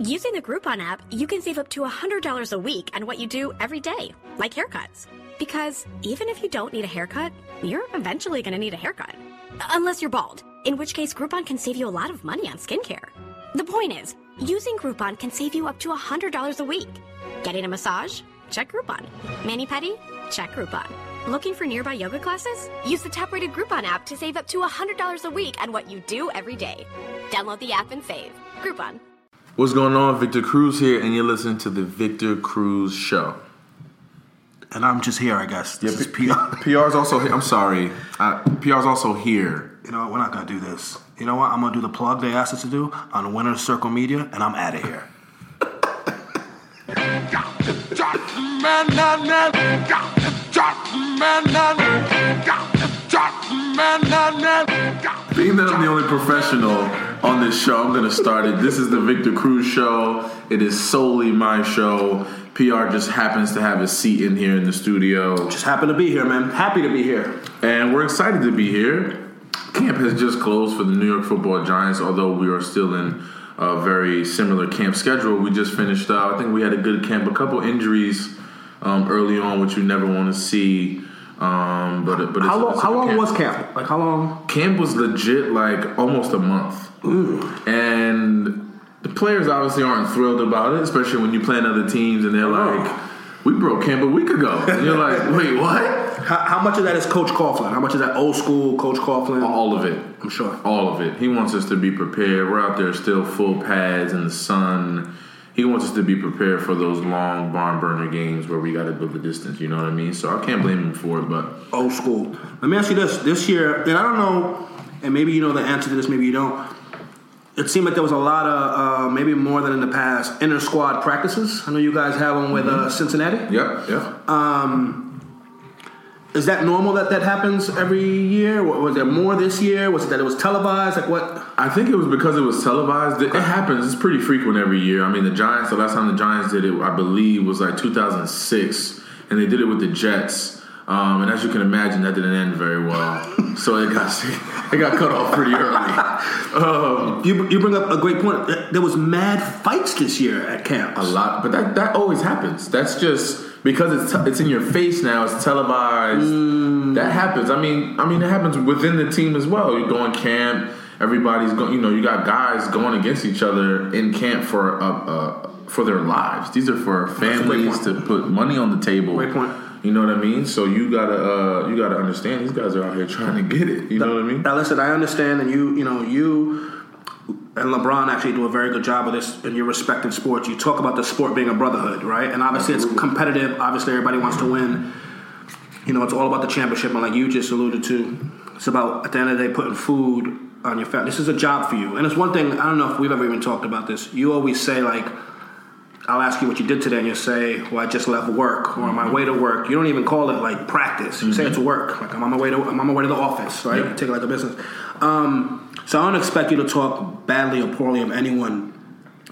Using the Groupon app, you can save up to $100 a week on what you do every day, like haircuts. Because even if you don't need a haircut, you're eventually going to need a haircut. Unless you're bald, in which case Groupon can save you a lot of money on skincare. The point is, using Groupon can save you up to $100 a week. Getting a massage? Check Groupon. Mani pedi? Check Groupon. Looking for nearby yoga classes? Use the top-rated Groupon app to save up to $100 a week on what you do every day. Download the app and save. Groupon. What's going on? Victor Cruz here, and you're listening to the Victor Cruz Show. And I'm just here, I guess. This is P- PR. PR's also here. I'm sorry. Uh, PR's also here. You know what? We're not gonna do this. You know what? I'm gonna do the plug they asked us to do on Winner's Circle Media, and I'm out of here. Being that I'm the only professional on this show, I'm to start it. This is the Victor Cruz Show. It is solely my show. PR just happens to have a seat in here in the studio. Just happen to be here, man. Happy to be here. And we're excited to be here. Camp has just closed for the New York Football Giants, although we are still in a very similar camp schedule. We just finished. Uh, I think we had a good camp. A couple injuries um, early on, which you never want to see. Um, but but it's, How long? How long camp. was camp? Like how long? camp was legit like almost a month, and the players obviously aren't thrilled about it, especially when you play in other teams and they're like, "We broke camp a week ago," and you're like, "Wait, what?" How, how much of that is Coach Coughlin? How much is that old school Coach Coughlin? All of it. I'm sure. All of it. He wants us to be prepared. We're out there still full pads in the sun. He wants us to be prepared for those long barn burner games where we got to build the distance. You know what I mean? So I can't blame him for it. But Old school. Let me ask you this: This year, and I don't know, and maybe you know the answer to this, maybe you don't. It seemed like there was a lot of, uh, maybe more than in the past, inter squad practices. I know you guys have them with uh, Cincinnati. yep, yep. Is that normal that that happens every year? Was there more this year? Was it that it was televised? Like what? I think it was because it was televised. It, happens. It's pretty frequent every year. I mean, the Giants. The last time the Giants did it, I believe, was like 2006, and they did it with the Jets. Um, and as you can imagine, that didn't end very well. so it got it got cut off pretty early. Um, You, you bring up a great point. There was mad fights this year at camps. a lot, but that that always happens. That's just because it's te- it's in your face now. It's televised. That happens. I mean, I mean, it happens within the team as well. You go in camp. Everybody's going. You know, you got guys going against each other in camp for uh, uh, for their lives. These are for families to put money on the table. Great point. You know what I mean? So you gotta uh, you gotta understand these guys are out here trying to get it. You know what I mean? Now listen, I understand, and you, you know, you and LeBron actually do a very good job of this in your respective sports. You talk about the sport being a brotherhood, right? And obviously it's competitive. Obviously everybody wants to win. You know, it's all about the championship, and like you just alluded to, it's about at the end of the day putting food on your family. This is a job for you, and it's one thing. I don't know if we've ever even talked about this. You always say like. I'll ask you what you did today, and you say, "Well, I just left work, or on my way to work." You don't even call it like practice. You say it's work. Like I'm on my way to I'm on my way to the office, right? Yeah. Take it like a business. Um, so I don't expect you to talk badly or poorly of anyone,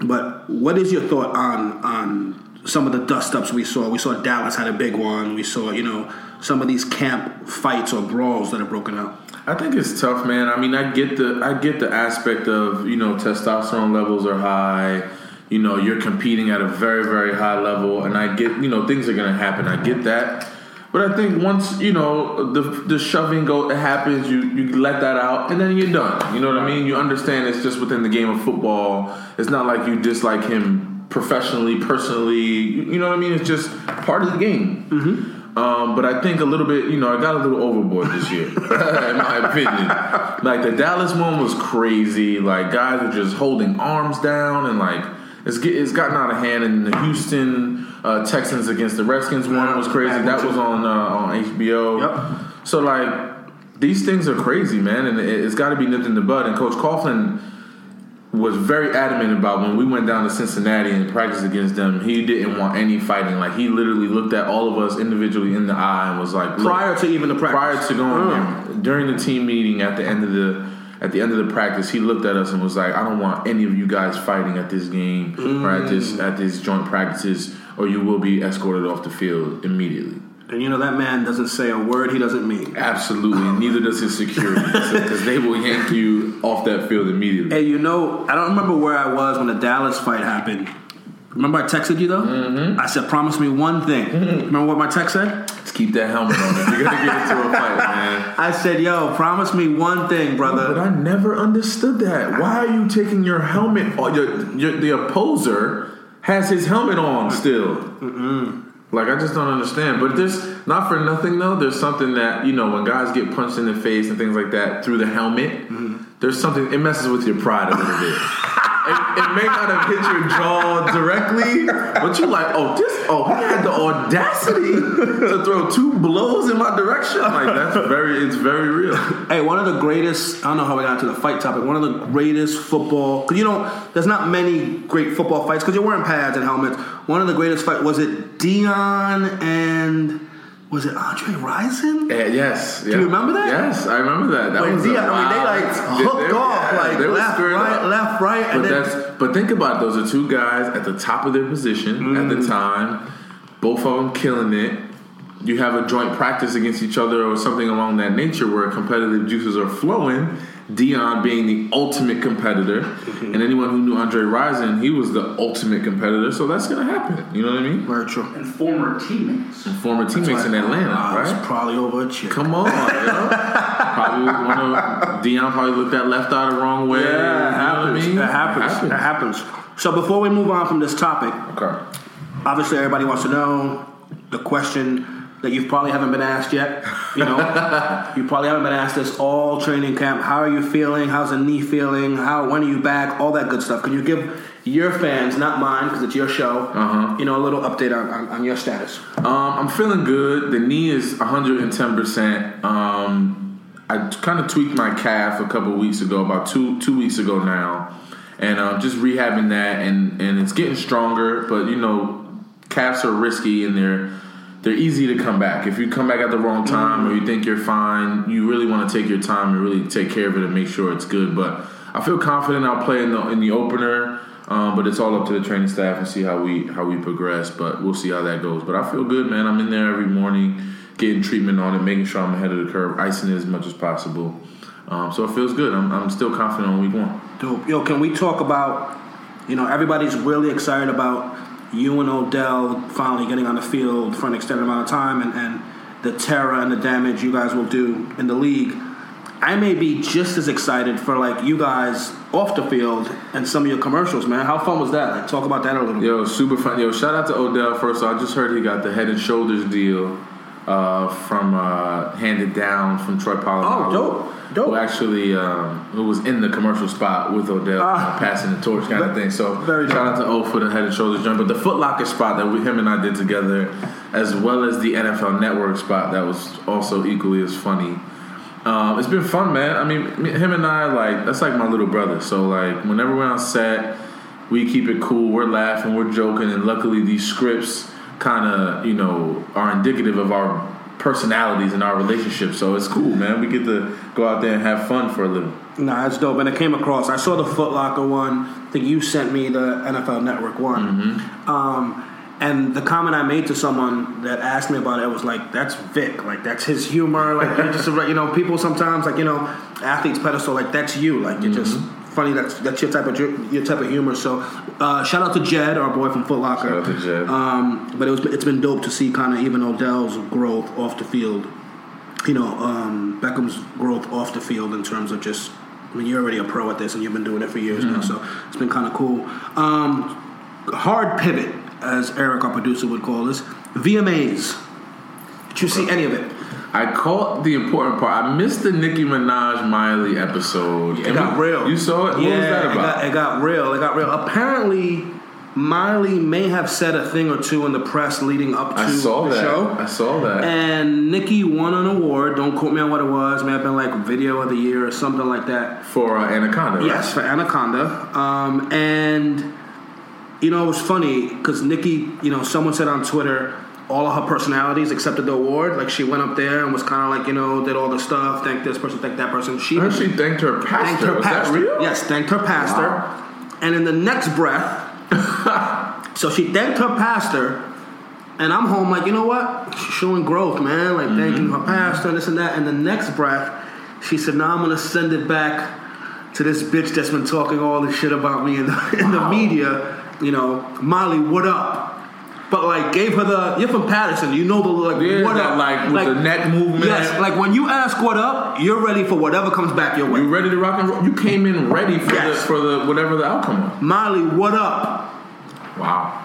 but what is your thought on on some of the dust ups we saw? We saw Dallas had a big one. We saw you know some of these camp fights or brawls that are broken out. I think it's tough, man. I mean, I get the I get the aspect of you know testosterone levels are high. You know, you're competing at a very very high level, and I get you know things are gonna happen. I get that, but I think once you know the the shoving go happens, you you let that out, and then you're done. You know what I mean? You understand it's just within the game of football. It's not like you dislike him professionally, personally. You know what I mean? It's just part of the game. Um, but I think a little bit, you know, I got a little overboard this year, in my opinion. Like the Dallas one was crazy. Like guys were just holding arms down, and like it's get, it's gotten out of hand. And the Houston uh, Texans against the Redskins one was crazy. That was on uh, on HBO. Yep. So like these things are crazy, man, and it, it's got to be nipped in the bud. And Coach Coughlin, was very adamant about when we went down to Cincinnati and practiced against them. He didn't want any fighting. Like he literally looked at all of us individually in the eye and was like, Prior to even the practice. prior to going Mm. there, during the team meeting at the end of the at the end of the practice, he looked at us and was like, "I don't want any of you guys fighting at this game or at Mm. this at these joint practices, or you will be escorted off the field immediately." And you know that man doesn't say a word he doesn't mean. Absolutely, neither does his security because they will yank you off that field immediately. Hey, you know, I don't remember where I was when the Dallas fight happened. Remember I texted you though? Mm-hmm. I said, "Promise me one thing." Remember what my text said? Just keep that helmet on if you're gonna get into a fight, man. I said, "Yo, promise me one thing, brother." But I never understood that. Why are you taking your helmet? Or your, your, the opposer has his helmet on still. Like I just don't understand. But there's not for nothing though. There's something that you know when guys get punched in the face and things like that through the helmet. Mm-hmm. There's something. It messes with your pride a little bit. It, it may not have hit your jaw directly, but you're like, oh, this, oh, he had the audacity to throw two blows in my direction. Like that's very, it's very real. Hey, one of the greatest. I don't know how we got into the fight topic. One of the greatest football. Because you know, there's not many great football fights because you're wearing pads and helmets. One of the greatest fight was it Deion and was it Andre Rison? Yeah, yes. Do you remember that? Yes, I remember that. That When was Deion, a I mean, they like hooked they- off, yeah, like left, right, up. left, right, But and then but think about it, those are two guys at the top of their position at Mm. the time, both of them killing it. You have a joint practice against each other or something along that nature where competitive juices are flowing. Deion being the ultimate competitor, Mm-hmm. and anyone who knew Andre Rison, he was the ultimate competitor. So that's gonna happen. You know what I mean? very true. and former teammates. And former teammates in Atlanta, Ah, right? It's probably over a chick. Come on, yo. probably one of Deion probably looked that left eye the wrong way. Yeah, you it know what I happens. mean? It happens. It happens. So before we move on from this topic, Okay. obviously everybody wants to know the question that you probably haven't been asked yet. You know, you probably haven't been asked this all training camp. How are you feeling? How's the knee feeling? How when are you back? All that good stuff. Can you give your fans, not mine, because it's your show, Uh-huh. you know, a little update on, on, on your status? Um, I'm feeling good. The knee is 110%. Um, I kind of tweaked my calf a couple weeks ago, about two two weeks ago now, and uh, just rehabbing that, and and it's getting stronger. But you know, calves are risky, and they're they're easy to come back. If you come back at the wrong time, or you think you're fine, you really want to take your time and really take care of it and make sure it's good. But I feel confident I'll play in the in the opener. Um, but it's all up to the training staff and see how we how we progress. But we'll see how that goes. But I feel good, man. I'm in there every morning, getting treatment on it, making sure I'm ahead of the curve, icing it as much as possible. Um, so it feels good. I'm, I'm still confident on week one. Dope. Yo, can we talk about, you know, everybody's really excited about you and Odell finally getting on the field for an extended amount of time and, and the terror and the damage you guys will do in the league. I may be just as excited for like you guys off the field and some of your commercials, man. How fun was that? Like, talk about that a little bit. Yo, super fun. Yo, shout out to Odell first. I just heard he got the Head and Shoulders deal uh, from uh, handed down from Troy Polamalu. Oh, dope. Dope. Who actually um, who was in the commercial spot with Odell Ah. uh, passing the torch kind of thing. So very shout out to O for the Head and Shoulders joint. But the Foot Locker spot that we, him and I did together, as well as the NFL Network spot that was also equally as funny. Um, it's been fun, man. I mean, him and I like that's like my little brother. So like, whenever we're on set, we keep it cool. We're laughing, we're joking, and luckily these scripts kind of you know are indicative of our personalities and our relationships. So it's cool, man. We get to go out there and have fun for a living. Nah, it's dope. And it came across. I saw the Foot Locker one. I think you sent me the NFL Network one. Um, and the comment I made to someone that asked me about it was like, "That's Vic. Like that's his humor. Like you're just you know, people sometimes like you know, athletes pedestal. Like that's you. Like you're just funny. That's that's your type of ju- your type of humor. So uh, shout out to Jed, our boy from Foot Locker. Shout out to Jed. Um, but it was it's been dope to see kind of even Odell's growth off the field you know, um, Beckham's growth off the field in terms of just, I mean, you're already a pro at this and you've been doing it for years now, so it's been kind of cool. Um, hard pivot, as Eric, our producer, would call this. VMAs. Did you see any of it? I caught the important part. I missed the Nicki Minaj Miley episode. It And got we- real. You saw it? What yeah, was that It got, it got real. It got real. Apparently, Miley may have said a thing or two in the press leading up to I saw the that. show. I saw that. And Nicki won an award. Don't quote me on what it was. May have been like Video of the Year or something like that. for uh, Anaconda. right? Yes, for Anaconda. Um, and you know, it was funny because Nicki, you know, someone said on Twitter, all of her personalities accepted the award. Like she went up there and was kind of like, you know, did all the stuff. Thank this person, thank that person. She I she thanked her pastor. thanked her Was pastor. that real? Yes, thanked her pastor. Wow. And in the next breath, so she thanked her pastor. And I'm home like, you know what? She's showing growth, man. Like thanking mm-hmm. her pastor and this and that. And the next breath, she said, "Now I'm gonna send it back to this bitch that's been talking all this shit about me in the, in the media. You know, Molly, what up?" But like, gave her the. You're from Paterson, you know the like. Yeah, what that, up? like, with the neck movement. Yes, like when you ask what up, you're ready for whatever comes back your way. You ready to rock and roll? You came in ready for Yes. the for the whatever the outcome was. Molly, what up? Wow.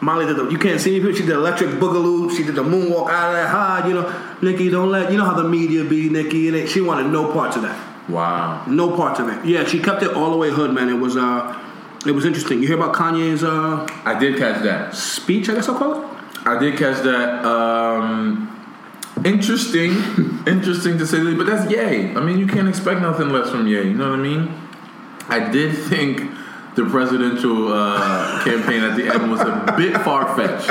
Molly did the, you can't see me, but she did electric boogaloo. She did the moonwalk out of that high. You know, Nicki, don't let, you know how the media be, Nicki. And it, she wanted no parts of that. Wow. No parts of it. Yeah, she kept it all the way hood, man. It was, uh, it was interesting. You hear about Kanye's, uh, I did catch that. speech, I guess I'll call it? I did catch that. Um, interesting, interesting to say the least. But that's Yay. I mean, you can't expect nothing less from Yay. You know what I mean? I did think the presidential uh, campaign at the end was a bit far fetched.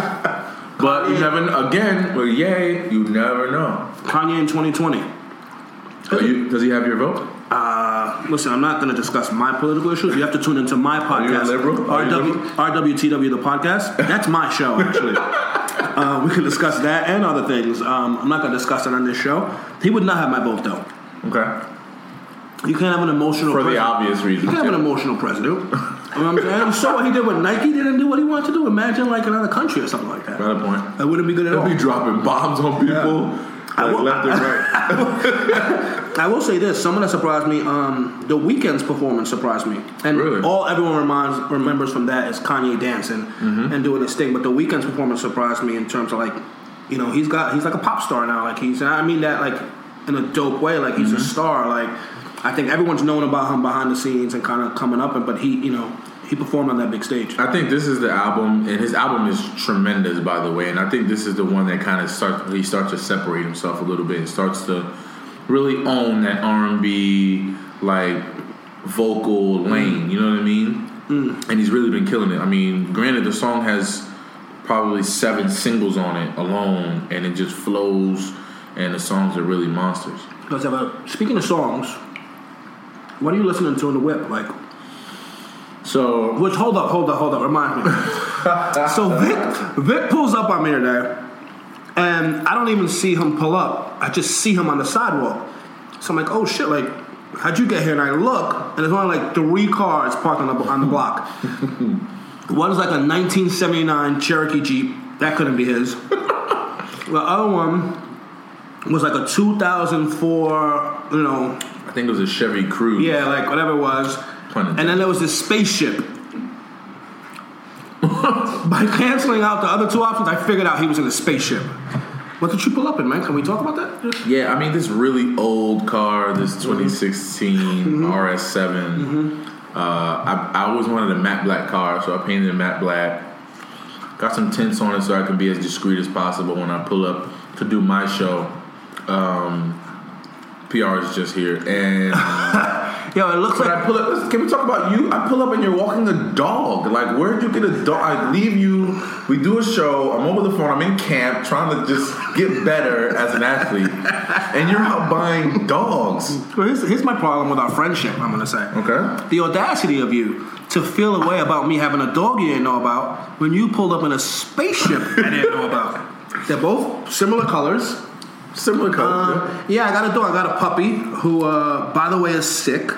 But you never. Again, with Yay, you never know. Kanye in 2020. Does he have your vote? Uh, listen, I'm not going to discuss my political issues. You have to tune into my podcast. you a liberal? Are you RW, RWTW, the podcast. That's my show, actually. uh, we can discuss that and other things. Um, I'm not going to discuss it on this show. He would not have my vote, though. Okay. You can't have an emotional president. For the president. obvious You can't have an emotional president. I'm saying? Saw what he did with Nike. Didn't do what he wanted to do. Imagine like another country or something like that. Valid point. That wouldn't be good at They'll all. be dropping bombs on people. I Like will- left and right. I will say this: someone that surprised me. Um, the Weeknd's performance surprised me, and Really? all everyone reminds remembers from that is Kanye dancing Mm-hmm. and doing his thing. But the Weeknd's performance surprised me in terms of like, you know, he's got he's like a pop star now. Like he's, and I mean that like in a dope way. Like he's a Mm-hmm. star. Like I think everyone's known about him behind the scenes and kind of coming up, and but he, you know, he performed on that big stage. I think this is the album, and his album is tremendous, by the way. And I think this is the one that kind of starts. He starts to separate himself a little bit and starts to really own that R and B like vocal lane. Mm. You know what I mean? Mm. And he's really been killing it. I mean, granted, the song has probably seven singles on it alone, and it just flows. And the songs are really monsters. Let's have a speaking of songs. What are you listening to in the whip? Like, So which hold up, hold up, hold up. Remind me. so Vic, Vic pulls up on me today, and I don't even see him pull up. I just see him on the sidewalk. So I'm like, oh shit! Like, how'd you get here? And I look, and there's only like three cars parked on the on the block. One's like a 1979 Cherokee Jeep. That couldn't be his. the other one was like a 2004, you know, think it was a Chevy Cruze. yeah, like whatever it was. And then there was this spaceship. By canceling out the other two options, I figured out he was in a spaceship. What did you pull up in, man? Can we talk about that? Yeah, I mean this really old car, this 2016 RS7. Uh, I, I always wanted a matte black car, so I painted it matte black. Got some tints on it so I can be as discreet as possible when I pull up to do my show. Um, PR is just here, and Yo, it looks like I pull up. Can we talk about you? I pull up and you're walking a dog. Like, where'd you get a dog? I leave you. We do a show. I'm over the phone. I'm in camp trying to just get better as an athlete, and you're out buying dogs. Well, here's, here's my problem with our friendship. I'm gonna say. Okay. The audacity of you to feel a way about me having a dog you didn't know about when you pulled up in a spaceship I didn't know about. They're both similar colors. Similar color. Um, yeah, I got a dog. I got a puppy who, uh, by the way, is sick.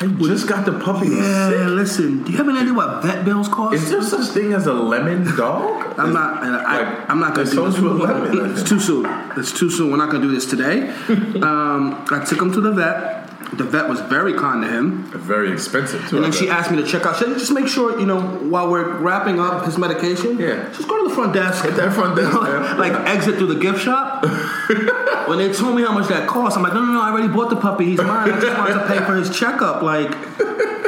I just got the puppy. Yeah, listen. Do you have any idea what vet bills cost? Is there such thing as a lemon dog? I'm not. I, Like, I'm not going to do this. lemon, It's too soon. It's too soon. We're not going to do this today. um, I took him to the vet. The vet was very kind to him, Very expensive too. and then she asked me to check out. She said, just make sure you know while we're wrapping up his medication. Yeah. Just go to the front desk. Hit that front desk, man. like exit through the gift shop. when they told me how much that cost, I'm like, no, no, no. I already bought the puppy. He's mine. I just wanted to pay for his checkup. Like,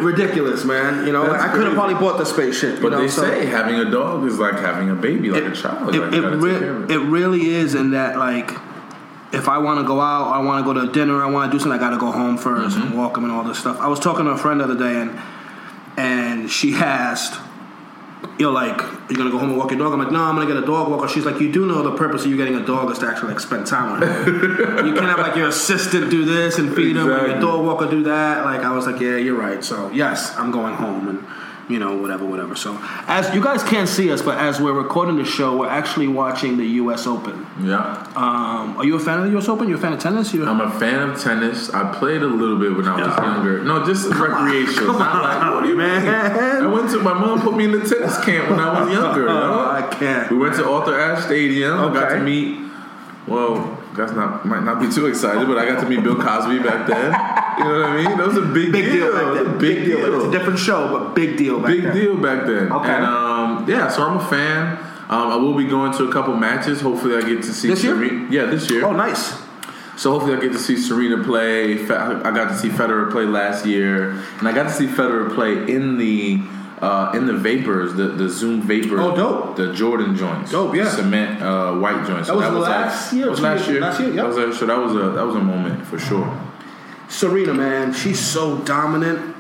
ridiculous, man. You know, That's I could have probably bought the spaceship. But know, they so- say having a dog is like having a baby, like it, a child. It, like, it, re- take care of it really is in that like if I want to go out, I want to go to dinner, I want to do something, I got to go home 1st Mm-hmm. and walk them and all this stuff. I was talking to a friend the other day and and she asked, you know, like, you're gonna go home and walk your dog? I'm like, no, I'm gonna get a dog walker. She's like, you do know the purpose of you getting a dog is to actually like spend time with her. you can't have like your assistant do this and feed him, and your dog walker do that. Like, I was like, yeah, you're right. So yes, I'm going home and. You know, whatever, whatever. So, as you guys can't see us, but as we're recording the show, we're actually watching the U.S. Open. Yeah. Um, are you a fan of the U.S. Open? You're a fan of tennis? You I'm a fan of tennis. I played a little bit when I was younger. No, just recreational. Come Not like, on, what do you man. mean? I went to my mom put me in the tennis camp when I was younger. you know? Oh, I can't. We went to Arthur Ashe Stadium. I got to meet. Well, that's not might not be too excited, but I got to meet Bill Cosby back then. You know what I mean? That was a big, big deal back It was a then. Big, deal. It's a different show, but big deal back big then. deal back then. Okay. And um, yeah, so I'm a fan. Um, I will be going to a couple matches. Hopefully, I get to see This year? Serena. Yeah, this year. Oh, nice. So hopefully I get to see Serena play. I got to see Federer play last year, and I got to see Federer play in the uh, in the vapors, the, the Zoom vapor. Oh, dope. The Jordan joints. Dope, yeah. Cement uh, white joints. That was last year, That was last year. last year. That was a, so that was a that was a moment for sure. Serena, man, she's so dominant.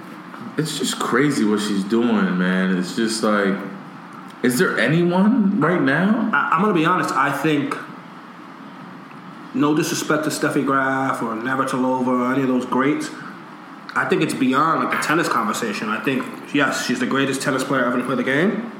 It's just crazy what she's doing, man. It's just like, is there anyone right now? I, I'm gonna be honest. I think, no disrespect to Steffi Graf or Navratilova or any of those greats. I think it's beyond like the tennis conversation. I think yes, she's the greatest tennis player ever to play the game.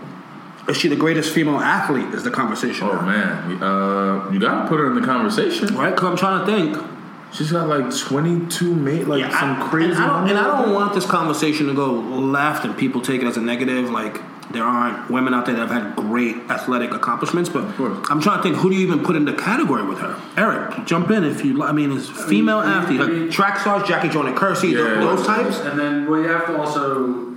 Is she the greatest female athlete? Is the conversation? Oh now. man, uh, you gotta put her in the conversation. Right? Because I'm trying to think. She's got like 22 mate, like Yeah, some I- crazy. And I, don't, and I don't want this conversation to go left and people take it as a negative. Like there aren't women out there that have had great athletic accomplishments, but. I'm trying to think who do you even put in the category with her? Eric, jump in if you. I mean, is female I mean, athlete, I like mean- track stars, Jackie Joyner Kersee, Yeah. those types. And then well, you have to also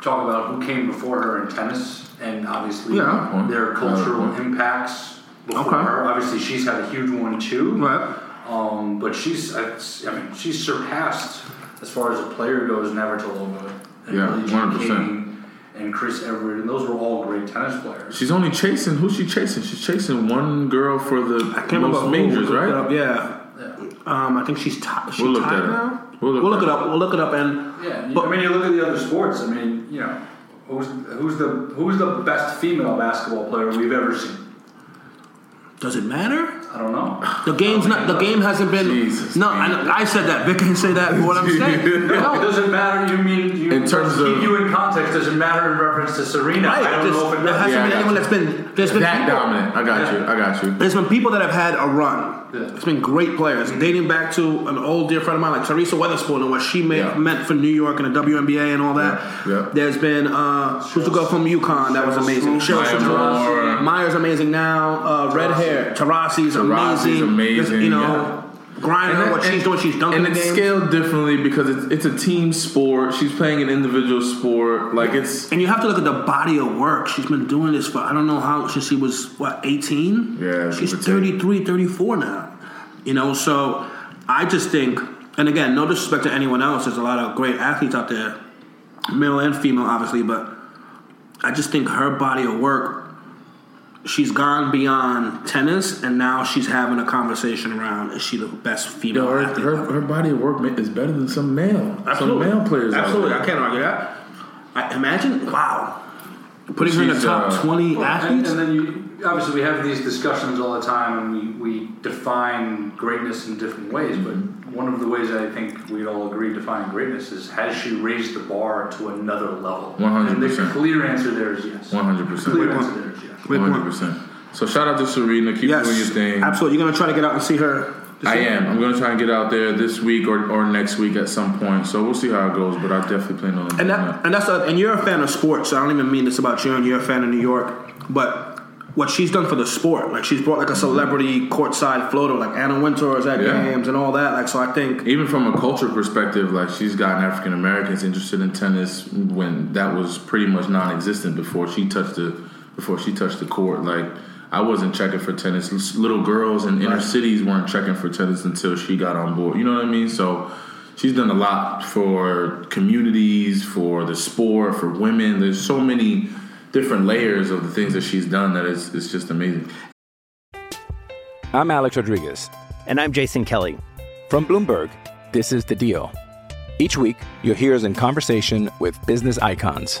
talk about who came before her in tennis, and obviously Yeah. their cultural Uh, impacts before Okay. her. Obviously, she's had a huge one too. Right. Um, but she's, I I mean, she's surpassed as far as a player goes. Navratilova, and Yeah, Billie Jean 100%. King, and Chris Evert, and those were all great tennis players. She's only chasing. Who's she chasing? She's chasing one girl for the I can't remember most who. majors, right? up, Yeah. Yeah. Um, I think she's tied. She We'll look tied that up. now. We'll look we'll look it up. We'll look it up and. Yeah, you- But- I mean, you look at the other sports. I mean, you know, who's who's the who's the best female basketball player we've ever seen? Does it matter? I don't know. The game's not. The game hasn't been. Jesus, no, I. I said that. Vic can say that. What I'm saying. No, it doesn't matter. You mean you, In terms to keep of- you in context? doesn't matter in reference to Serena? Right, I don't just- know if it there hasn't Yeah, been anyone you. that's been. There's been That people- dominant. I got you. I got you. There's been people that have had a run. Yeah. It's been great players, dating back to an old dear friend of mine, like Teresa Weatherspoon, and what she made, Yeah. meant for New York and the WNBA and all that. Yeah, yeah. There's been uh, who's the girl from UConn that was amazing. Cheryl. Moore. Myers amazing now. Uh, red hair. Taurasi's amazing. amazing, You know, yeah. Griner, what she's doing, she's dunking and it's game. scaled differently because it's, it's a team sport. She's playing an individual sport. Like it's And you have to look at the body of work. She's been doing this for I don't know how since she was what 18. Yeah, she's give 33, 34 now. You know, so I just think, and again, no disrespect to anyone else. There's a lot of great athletes out there, male and female, obviously, but I just think her body of work. She's gone beyond tennis, and now she's having a conversation around: Is she the best female yo, her, athlete? her, her body of work is better than some male some male players. Absolutely. I can't argue that. I, imagine, wow, putting her in the top uh, twenty Well, athletes. and then you obviously we have these discussions all the time, and we, we define greatness in different ways. But one of the ways I think we all agree defining greatness is has she raised the bar to another level? 100%. And the clear answer there is yes. One hundred percent. Clear Great answer there is yes. Great hundred percent. So shout out to Serena. Keep yes, doing your thing. absolutely. You're gonna try to get out and see her. I am. I'm gonna try and get out there this week or, or next week at some point. So we'll see how it goes. But I definitely plan on doing And that. that, and that's a, and you're a fan of sports. So I don't even mean this about you. And you're a fan of New York, but what she's done for the sport, like she's brought like a celebrity mm-hmm. courtside floater, like Anna Wintour is at Yeah. games and all that. Like so, I think Even from a culture perspective, like she's gotten African Americans interested in tennis when that was pretty much non-existent before she touched the before she touched the court. Like I wasn't checking for tennis. Little girls in inner cities weren't checking for tennis until she got on board. You know what I mean? So she's done a lot for communities, for the sport, for women. There's so many different layers of the things that she's done that is it's just amazing. I'm Alex Rodriguez. And I'm Jason Kelly. From Bloomberg, this is The Deal. Each week, you'll hear us in conversation with business icons.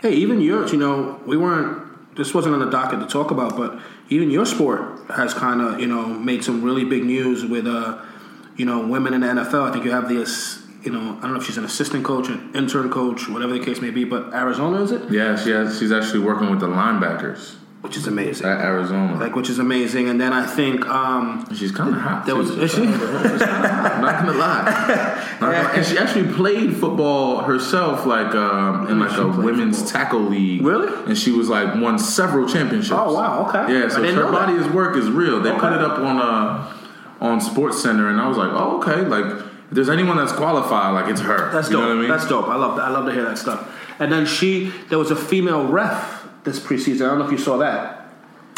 Hey, even yours, you know, we weren't, this wasn't on the docket to talk about, but even your sport has kind of, you know, made some really big news with, uh, you know, women in the NFL. I think you have the, ass- you know, I don't know if she's an assistant coach, an intern coach, whatever the case may be, but Arizona, is it? Yeah, has, she's actually working with the linebackers Which is amazing. at Arizona. Like, which is amazing. And then I think, um, she's kind of hot. there was, is she? Not gonna lie. Not gonna- and she actually played football herself, like um, in like She a women's football. tackle league. Really? And she was like won several championships. Oh, wow, okay. Yeah, so her body's work is real. They put it up on uh on Sports Center, and I was like, oh, okay. Like, if there's anyone that's qualified, like it's her. That's you dope. Know what I mean? That's dope. I love that. I love to hear that stuff. And then she, there was a female ref this preseason. I don't know if you saw that.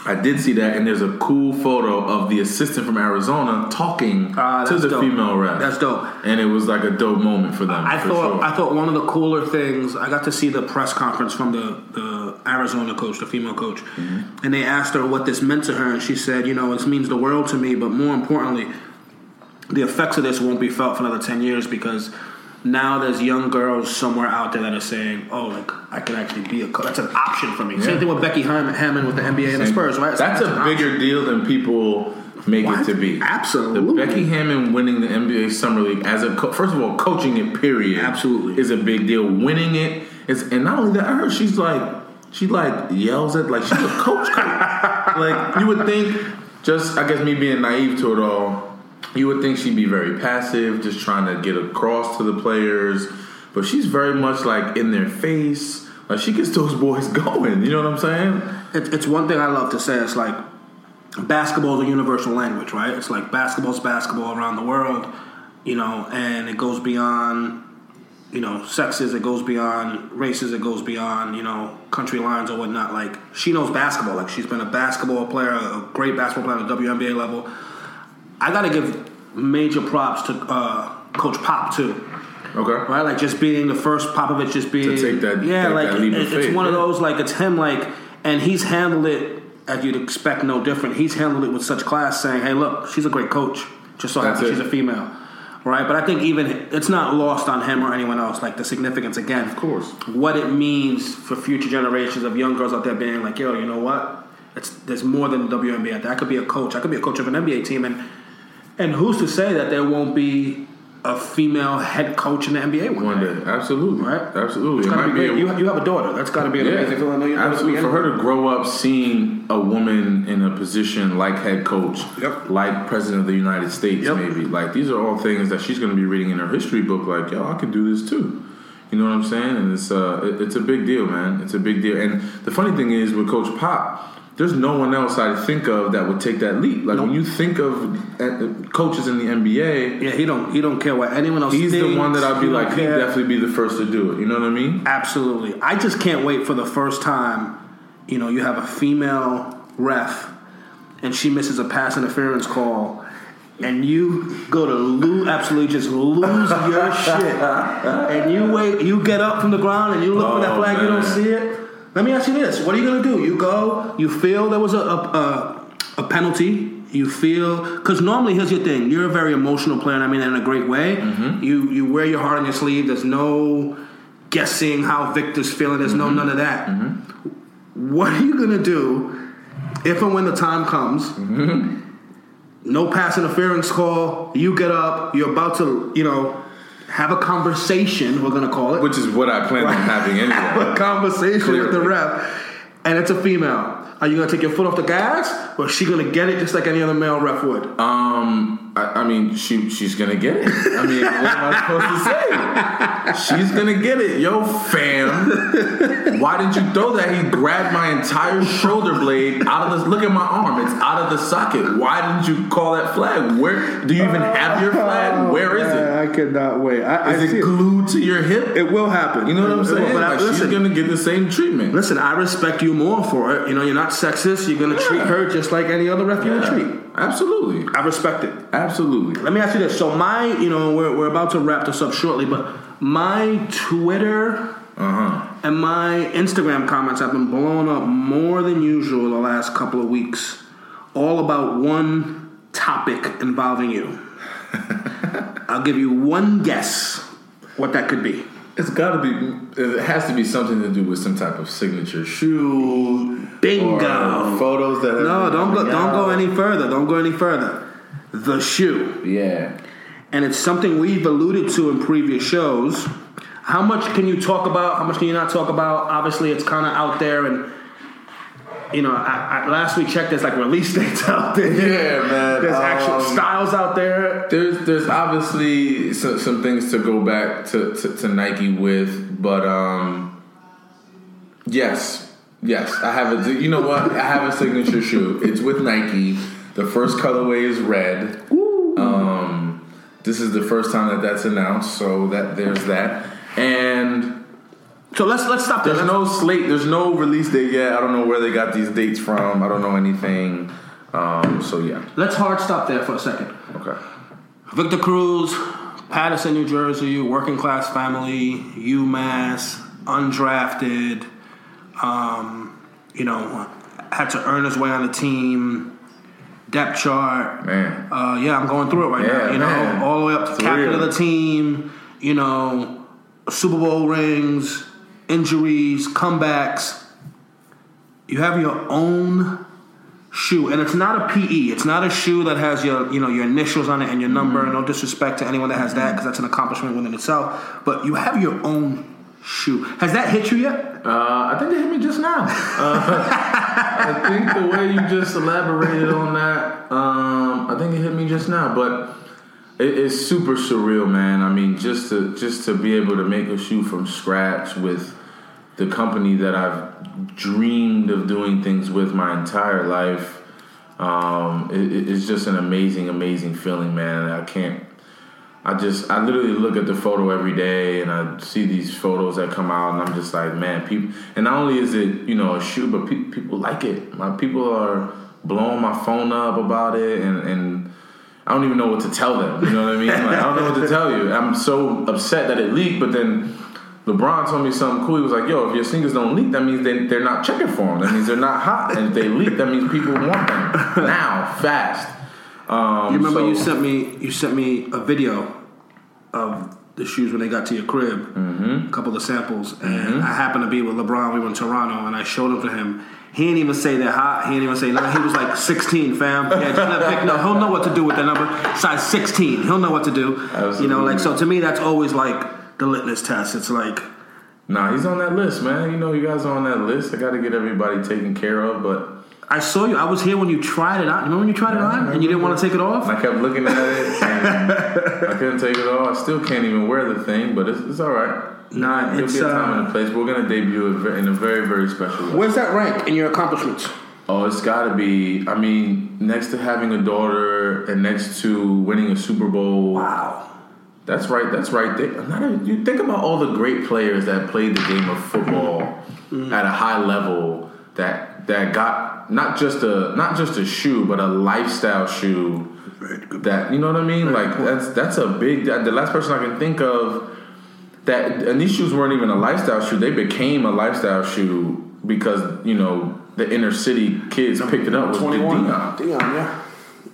I did see that, and there's a cool photo of the assistant from Arizona talking Ah, to the dope. female ref. That's dope. and it was like a dope moment for them. I for thought sure. I thought one of the cooler things I got to see the press conference from the, the Arizona coach, the female coach, Mm-hmm. and they asked her what this meant to her, and she said, "You know, this means the world to me, but more importantly, the effects of this won't be felt for another ten years because." Now there's young girls somewhere out there that are saying, "Oh, like I can actually be a coach. That's an option for me." Yeah. Same thing with Becky Hammon, Hammon with the NBA and the Spurs, right? That's a an bigger deal than people make it to be. Absolutely. The Becky Hammon winning the NBA Summer League as a co- first of all, coaching it period, Absolutely. is a big deal. Winning it is, and not only that, I heard she's like she like yells at like she's a coach. coach. like you would think, just I guess me being naive to it all, you would think she'd be very passive, just trying to get across to the players. But she's very much like in their face. Like she gets those boys going. You know what I'm saying? It, it's one thing I love to say. It's like basketball is a universal language, right? It's like basketball's basketball around the world, you know, and it goes beyond, you know, sexes. It goes beyond races. It goes beyond, you know, country lines or whatnot. Like she knows basketball. Like she's been a basketball player, a great basketball player at the WNBA level. I got to give major props to uh, Coach Pop too. Okay. Right, like just being the first Popovich, just being take that- yeah, take like that it- it's faith, one of those like it's him like, and he's handled it as you'd expect, no different. He's handled it with such class, saying, "Hey, look, she's a great coach. Just so happens she's a female." Right, but I think even it's not lost on him or anyone else. Like the significance again, of course, what it means for future generations of young girls out there being like, "Yo, you know what? It's there's more than the WNBA. I could be a coach. I could be a coach of an NBA team, and and who's to say that there won't be a female head coach in the NBA one, One day? day, absolutely, Right? absolutely. It's It might be be great. a- You, have- you have a daughter. That's got to be an amazing feeling. You're absolutely. For her to grow up seeing a woman in a position like head coach, Yep. like president of the United States, Yep. maybe like these are all things that she's going to be reading in her history book. Like, yo, I could do this too. You know what I'm saying? And it's uh, it- it's a big deal, man. It's a big deal. And the funny thing is, with Coach Pop. There's no one else I think of that would take that leap. Like when you think of uh, coaches in the NBA, Yeah, he don't he don't care what anyone else. he's the one that I'd be He like, he'd definitely be the first to do it. You know what I mean? Absolutely. I just can't wait for the first time, you know, you have a female ref and she misses a pass interference call and you go to lose, absolutely just lose your shit. And you wait, you get up from the ground and you look for that Oh, flag, you don't see it. Let me ask you this. What are you going to do? You go, you feel there was a, a, a, penalty. You feel because normally here's your thing. You're a very emotional player, and I mean in a great way. Mm-hmm. You you wear your heart on your sleeve. There's no guessing how Victor's feeling. There's Mm-hmm. no none of that. What are you gonna do if and when the time comes, no pass interference call, you get up, you're about to, you know, have a conversation, we're going to call it. Which is what I plan on having anyway. have a conversation with the Clearly. ref, and it's a female. Are you going to take your foot off the gas, or is she going to get it just like any other male ref would? Um, I, I mean, she she's gonna get it. I mean, what am I supposed to say? She's gonna get it, yo, fam. Why did you throw that? He grabbed my entire shoulder blade out of this. Look at my arm; it's out of the socket. Why didn't you call that flag? Where do you even have your flag? Oh, Where is it? I cannot wait. I, Is I it see it. glued to your hip? It will happen. You know what I'm It will, saying? but I- Like, she's gonna get the same treatment. Listen, I respect you more for it. You know, you're not sexist. You're going to treat her just like any other ref you would treat. Absolutely, I respect it. absolutely. Let me ask you this. So my, you know, we're, we're about to wrap this up shortly, but my Twitter Uh-huh. and my Instagram comments have been blown up more than usual the last couple of weeks, all about one topic involving you. I'll give you one guess what that could be. It's got to be. It has to be something to do with some type of signature shoe. Bingo. photos that. No, don't go. Don't go any further. Don't go any further. The shoe. Yeah. and it's something we've alluded to in previous shows. How much can you talk about? How much can you not talk about? Obviously, it's kind of out there, and you know, I, I, last we checked, there's like release dates out there. Yeah, man. There's actual Um, styles out there. There's there's obviously some, some things to go back to, to, to Nike with, but um, yes, yes, I have a. You know what? I have a signature shoe. It's with Nike. The first colorway is red. Um, this is the first time that that's announced, so that there's that. And So let's let's stop there. there's no slate. There's no release date yet. I don't know where they got these dates from. I don't know anything. Um, so yeah. Let's hard stop there for a second. Okay. Victor Cruz, Paterson, New Jersey, working class family, UMass, undrafted. Um, you know, had to earn his way on the team. Depth chart. Man. Uh, yeah, I'm going through it right now. Yeah, You know, all the way up to It's captain real. of the team. You know, Super Bowl rings, injuries, comebacks. You have your own shoe, and it's not a PE. It's not a shoe that has your, you know, your initials on it and your number. Mm-hmm. No disrespect to anyone that has that, because that's an accomplishment within itself. But you have your own shoe. Has that hit you yet? Uh, I think it hit me just now. Uh, I think the way you just elaborated on that, um, I think it hit me just now. But it, it's super surreal, man. I mean, just to just to be able to make a shoe from scratch with the company that I've dreamed of doing things with my entire life. Um, it, it- it's just an amazing, amazing feeling, man. I can't. I just I literally look at the photo every day and I see these photos that come out and I'm just like man people and not only is it you know a shoe but pe- people like it my people are blowing my phone up about it and and I don't even know what to tell them you know what I mean like, I don't know what to tell you I'm so upset that it leaked but then LeBron told me something cool he was like yo if your sneakers don't leak that means they, they're not checking for them that means they're not hot and if they leak that means people want them now fast um, You remember so- you sent me you sent me a video of the shoes when they got to your crib, Mm-hmm. a couple of samples, and I happened to be with LeBron. We were in Toronto, and I showed them to him. He didn't even say they're hot. He didn't even say nothing. He was like 16, fam. Yeah, pick. No, he'll know what to do with that number. Size 16. He'll know what to do. You know, like so. To me, that's always like the litmus test. It's like Nah, he's on that list, man. You know, you guys are on that list. I got to get everybody taken care of, but I saw you. I was here when you tried it on. Remember when you tried it on and you didn't want to take it off? I kept looking at it and I couldn't take it off. I still can't even wear the thing, but it's, it's all right. Nah, It'll it's, be a time uh, and a place. We're gonna debut it in a very, very special way. Where's that rank in your accomplishments? Oh, it's got to be. I mean, next to having a daughter and next to winning a Super Bowl. Wow. That's right. That's right. Think, not even, you think about all the great players that played the game of football mm. at a high level that that got not just a not just a shoe, but a lifestyle shoe. That you know what I mean? like that's that's a big. The last person I can think of that and these shoes weren't even a lifestyle shoe. They became a lifestyle shoe because you know the inner city kids picked it up. Was 21. Deion. Deion,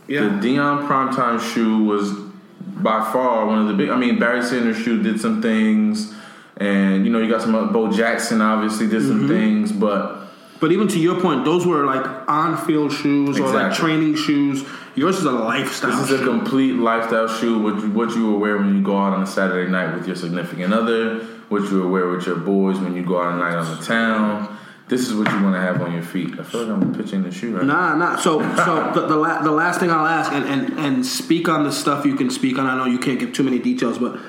yeah. The Deion primetime shoe was by far one of the big. I mean, Barry Sanders' shoe did some things, and you know you got some. other- Bo Jackson obviously did some Mhm. things, but But even to your point, those were like on-field shoes or like training shoes. Yours is a lifestyle. This is a complete lifestyle shoe. What you, what you will wear when you go out on a Saturday night with your significant other. What you will wear with your boys when you go out at night on the town. This is what you want to have on your feet. I feel like I'm pitching the shoe right Nah, nah. So, so the the, la- the last thing I'll ask, and, and and speak on the stuff you can speak on. I know you can't give too many details, but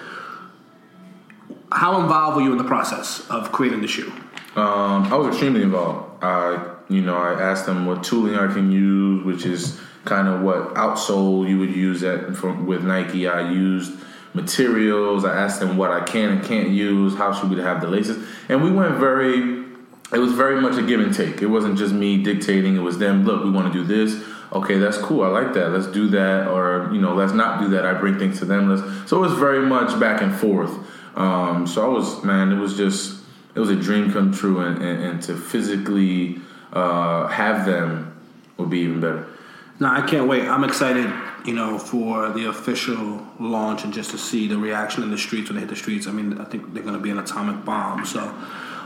how involved were you in the process of creating the shoe? Um, I was extremely involved. I, you know, I asked them what tooling I can use, which is kind of what outsole you would use at from, with Nike. I used materials. I asked them what I can and can't use. How should we have the laces? And we went very. It was very much a give and take. It wasn't just me dictating. It was them. Look, we want to do this. Okay, that's cool. I like that. Let's do that, or you know, let's not do that. I bring things to them. Let's, so it was very much back and forth. Um, so I was, man, it was just it was a dream come true, and, and, and to physically uh, have them would be even better. No, I can't wait. I'm excited, you know, for the official launch and just to see the reaction in the streets when they hit the streets. I mean, I think they're going to be an atomic bomb. So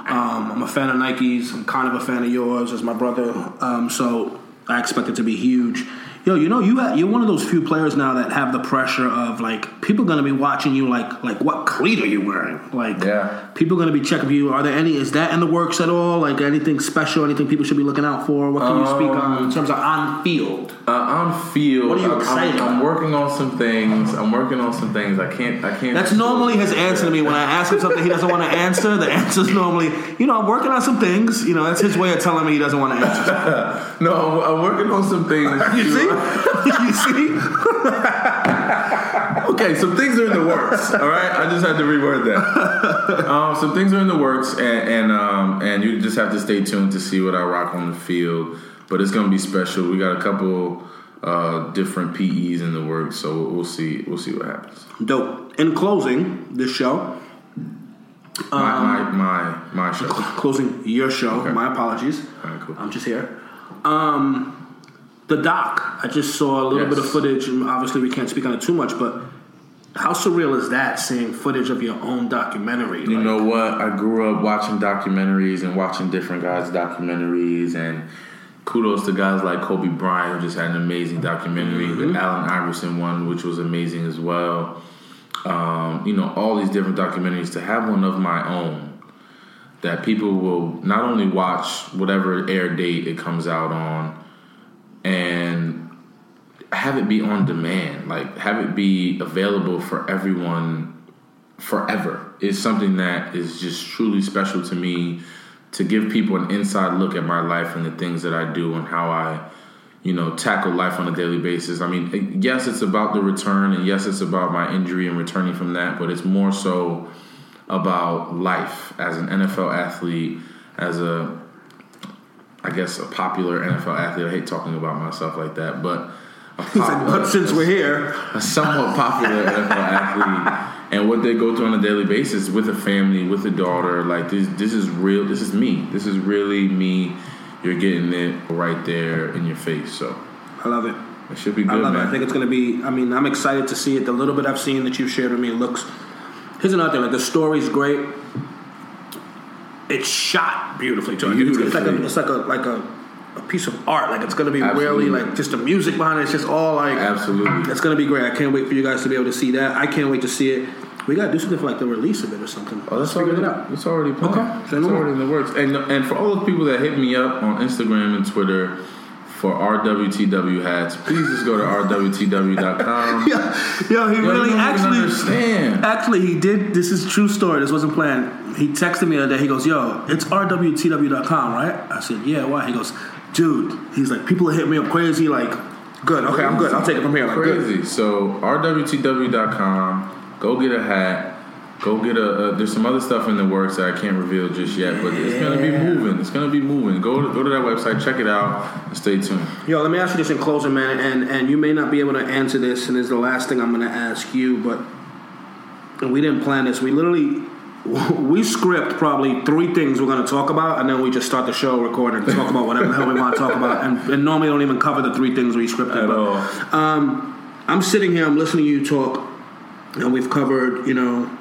um, I'm a fan of Nikes. I'm kind of a fan of yours as my brother. Um, so I expect it to be huge. Yo, you know, you ha- you're one of those few players now that have the pressure of like people going to be watching you. Like, like what cleat are you wearing? Like, yeah. people going to be checking you. Are there any? Is that in the works at all? Like anything special? Anything people should be looking out for? What can you speak on in terms of on field? Uh, on field, What are you I'm- excited I'm, I'm working on some things. I'm working on some things. I can't. I can't. That's normally his answer to me when I ask him something he doesn't want to answer. The answer's normally, you know, I'm working on some things. You know, that's his way of telling me he doesn't want to answer. no, I'm, I'm working on some things. you see? you see? okay, some things are in the works. All right, I just had to reword that. Um, some things are in the works, and and, um, and you just have to stay tuned to see what I rock on the field. But it's gonna be special. We got a couple uh, different PEs in the works, so we'll see. We'll see what happens. Dope. In closing this show, My Um, my my, my show. closing your show. My apologies. I'm just here. Um, the doc. I just saw a little Yes. bit of footage, and obviously we can't speak on it too much, but. How surreal is that seeing footage of your own documentary? You know what? I grew up watching documentaries and watching different guys' documentaries, and kudos to guys like Kobe Bryant, who just had an amazing documentary. Mm-hmm. The Allen Iverson one, which was amazing as well. Um, you know, all these different documentaries. To have one of my own that people will not only watch whatever air date it comes out on, and have it be on demand, like have it be available for everyone forever is something that is just truly special to me to give people an inside look at my life and the things that I do and how I you know tackle life on a daily basis. I mean, yes, it's about the return and yes, it's about my injury and returning from that, but it's more so about life as an NFL athlete, as a I guess a popular NFL athlete. I hate talking about myself like that, but a He's like, but since we're here, a somewhat popular NFL athlete and what they go through on a daily basis with a family, with a daughter. Like this, this is real. This is me. This is really me. You're getting it right there in your face. So I love it. It should be good, I love man. it. I think it's going to be. I mean, I'm excited to see it. The little bit I've seen that you've shared with me looks. Here's another thing. Like the story's great. It's shot beautifully too. Like, it's, it's like a, it's like a like a, a piece of art. Like it's going to be Absolutely. really like just the music behind it. It's just all like absolutely. It's going to be great. I can't wait for you guys to be able to see that. I can't wait to see it. We got to do something for like the release of it or something. Oh, that's Figure already it out. It's already planned. Okay. It's already in the works. And and for all the people that hit me up on Instagram and Twitter for RWTW hats, please just go to RWTW.com. yeah, yo, he Yo, really actually understand. Actually, he did. This is a true story. This wasn't planned. He texted me the other day. He goes, "Yo, it's rwtw.com, right?" I said, "Yeah, why?" He goes, "Dude, he's like, people are hitting me up crazy. Like, good. Okay, I'm good. I'll take it from here. Like, good." Crazy. So RWTW.com. Go get a hat. Go get a. Uh, there's some other stuff in the works that I can't reveal just yet, but it's gonna be moving. It's gonna be moving. Go to, go to that website, check it out, and stay tuned. Yo, let me ask you this in closing, man, and and you may not be able to answer this, and it's the last thing I'm going to ask you, but and we didn't plan this. We literally we script probably three things we're going to talk about, and then we just start the show, record, and talk about whatever the hell we want to talk about, and, and normally don't even cover the three things we scripted. but um, I'm sitting here, I'm listening to you talk, and we've covered, you know,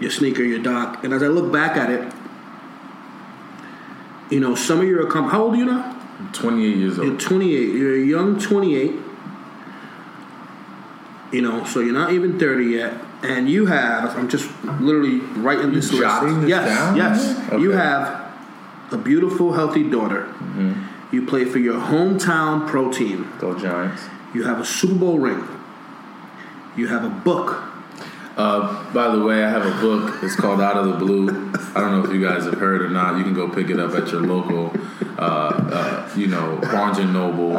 your sneaker, your doc, and as I look back at it, you know, some of your accom- how old are you now? 28 years old. You're 28. You're a young 28. You know, so you're not even 30 yet, and you have. I'm just literally writing this list. jotting this yes, down? yes. You have a beautiful, healthy daughter. Mm-hmm. You play for your hometown pro team. Go Giants. You have a Super Bowl ring. You have a book. Uh, by the way, I have a book. It's called Out of the Blue. I don't know if you guys have heard or not. You can go pick it up at your local, uh, uh, you know, Barnes and Nobles,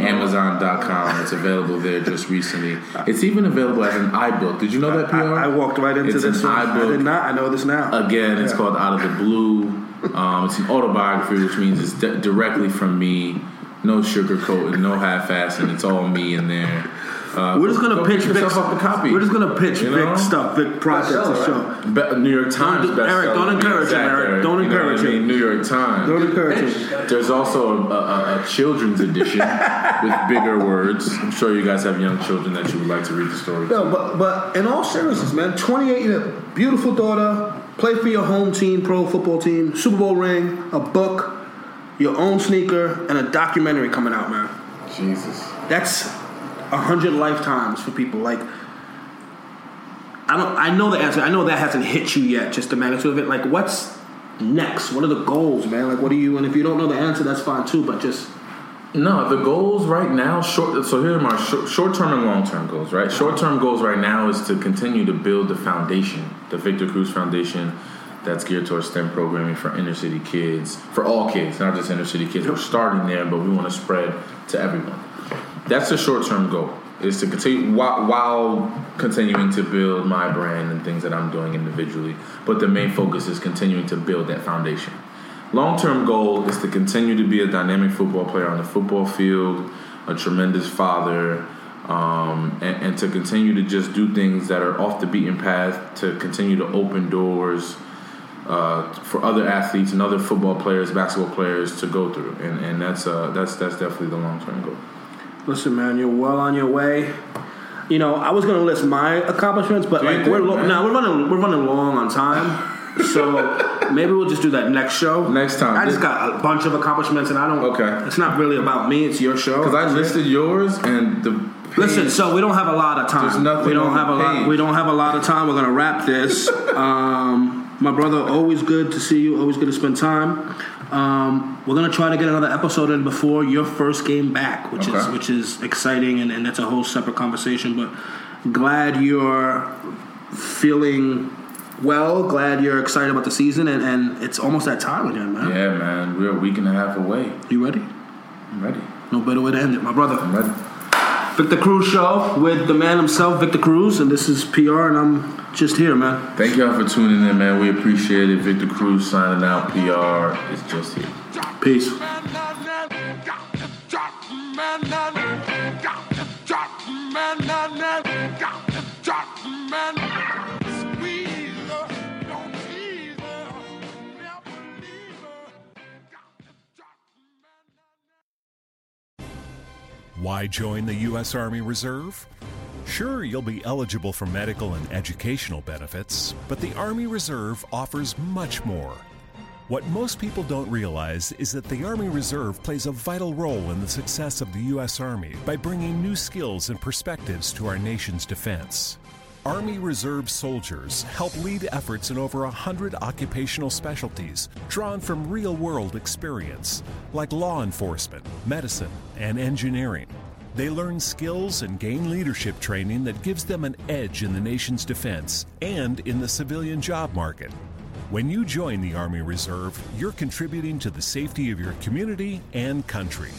Amazon.com. It's available there just recently. It's even available as an iBook. Did you know that, PR? I, I walked right into it's this. an one. I iBook. did not. I know this now. Again, it's Yeah. called Out of the Blue. Um, it's an autobiography, which means it's di- directly from me. No sugarcoating, no half-assing. It's all me in there. Uh, We're just gonna go pitch Vic- up a copy. We're just gonna pitch You Vic stuff, Vic projects and show. Be- New York Times Don't-. Eric, don't encourage him, Eric. Don't You encourage what I him. mean? New York Times. Don't encourage him. There's also a, a, a children's edition with bigger words. I'm sure you guys have young children that you would like to read the story. No, but but in all seriousness, man, 28, you have beautiful daughter, play for your home team, pro football team, Super Bowl ring, a book, your own sneaker, and a documentary coming out, man. Jesus. That's a hundred lifetimes for people. Like, I don't. I know the answer. I know that hasn't hit you yet. Just the magnitude of it. Like, what's next? What are the goals, man? Like, what are you? And if you don't know the answer, that's fine too. But just No, the goals right now, short. So here are my short-term and long-term goals. Right, uh-huh. short-term goals right now is to continue to build the foundation, the Victor Cruz Foundation, that's geared towards STEM programming for inner-city kids, for all kids, not just inner-city kids. We're starting there, but we want to spread to everyone. That's the short-term goal. Is to continue while, while continuing to build my brand and things that I'm doing individually. But the main focus is continuing to build that foundation. Long term goal is to continue to be a dynamic football player on the football field, a tremendous father, um, and, and to continue to just do things that are off the beaten path, to continue to open doors uh, for other athletes and other football players, basketball players to go through. And, and that's, uh, that's, that's definitely the long term goal. Listen, man, you're well on your way. You know, I was gonna list my accomplishments, but like we're lo- now we're running we're running long on time. So maybe we'll just do that next show. Next time. I just got a bunch of accomplishments, and I don't. Okay. It's not really about me. It's your show. Because I listed yours and the. Listen, so we don't have a lot of time. There's nothing we don't on have a lot. We don't have a lot of time. We're gonna wrap this. um, my brother, always good to see you. Always good to spend time. Um, we're gonna try to get another episode in before your first game back, which is which is exciting, and, and that's a whole separate conversation. But glad you're feeling well. Glad you're excited about the season, and, and it's almost that time again, man. Yeah, man. We're a week and a half away. You ready? I'm ready. No better way to end it, my brother. I'm ready. Victor Cruz show with the man himself, Victor Cruz, and this is PR, and I'm just here, man. Thank y'all for tuning in, man. We appreciate it. Victor Cruz signing out. PR is just here. Peace. Why join the U.S. Army Reserve? Sure, you'll be eligible for medical and educational benefits, but the Army Reserve offers much more. What most people don't realize is that the Army Reserve plays a vital role in the success of the U.S. Army by bringing new skills and perspectives to our nation's defense. Army Reserve soldiers help lead efforts in over 100 occupational specialties drawn from real world experience, like law enforcement, medicine, and engineering. They learn skills and gain leadership training that gives them an edge in the nation's defense and in the civilian job market. When you join the Army Reserve, you're contributing to the safety of your community and country.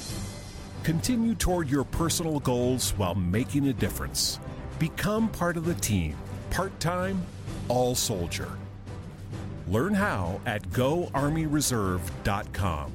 Continue toward your personal goals while making a difference. Become part of the team, part time, all soldier. Learn how at goarmyreserve.com.